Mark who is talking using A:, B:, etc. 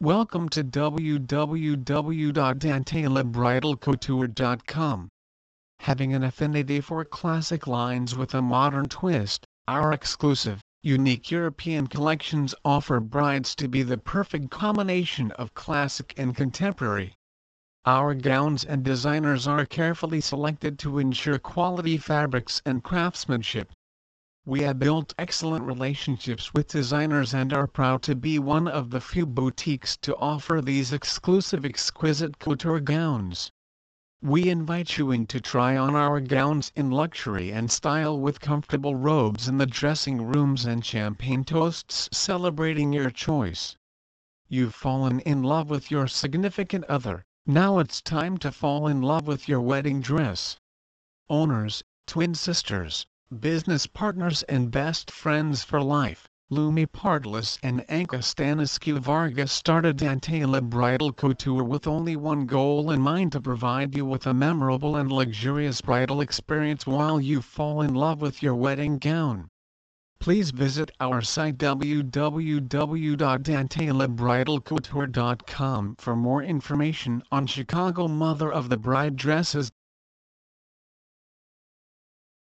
A: Welcome to www.dantelabridalcouture.com. Having an affinity for classic lines with a modern twist, our exclusive, unique European collections offer brides to be the perfect combination of classic and contemporary. Our gowns and designers are carefully selected to ensure quality fabrics and craftsmanship. We have built excellent relationships with designers and are proud to be one of the few boutiques to offer these exclusive exquisite couture gowns. We invite you in to try on our gowns in luxury and style with comfortable robes in the dressing rooms and champagne toasts celebrating your choice. You've fallen in love with your significant other, now it's time to fall in love with your wedding dress. Owners, twin sisters, business partners and best friends for life, Lumi Partlis and Anka Staniscu Vargas started Dantela Bridal Couture with only one goal in mind to provide you with a memorable and luxurious bridal experience while you fall in love with your wedding gown. Please visit our site www.dantelabridalcouture.com for more information on Chicago Mother of the Bride dresses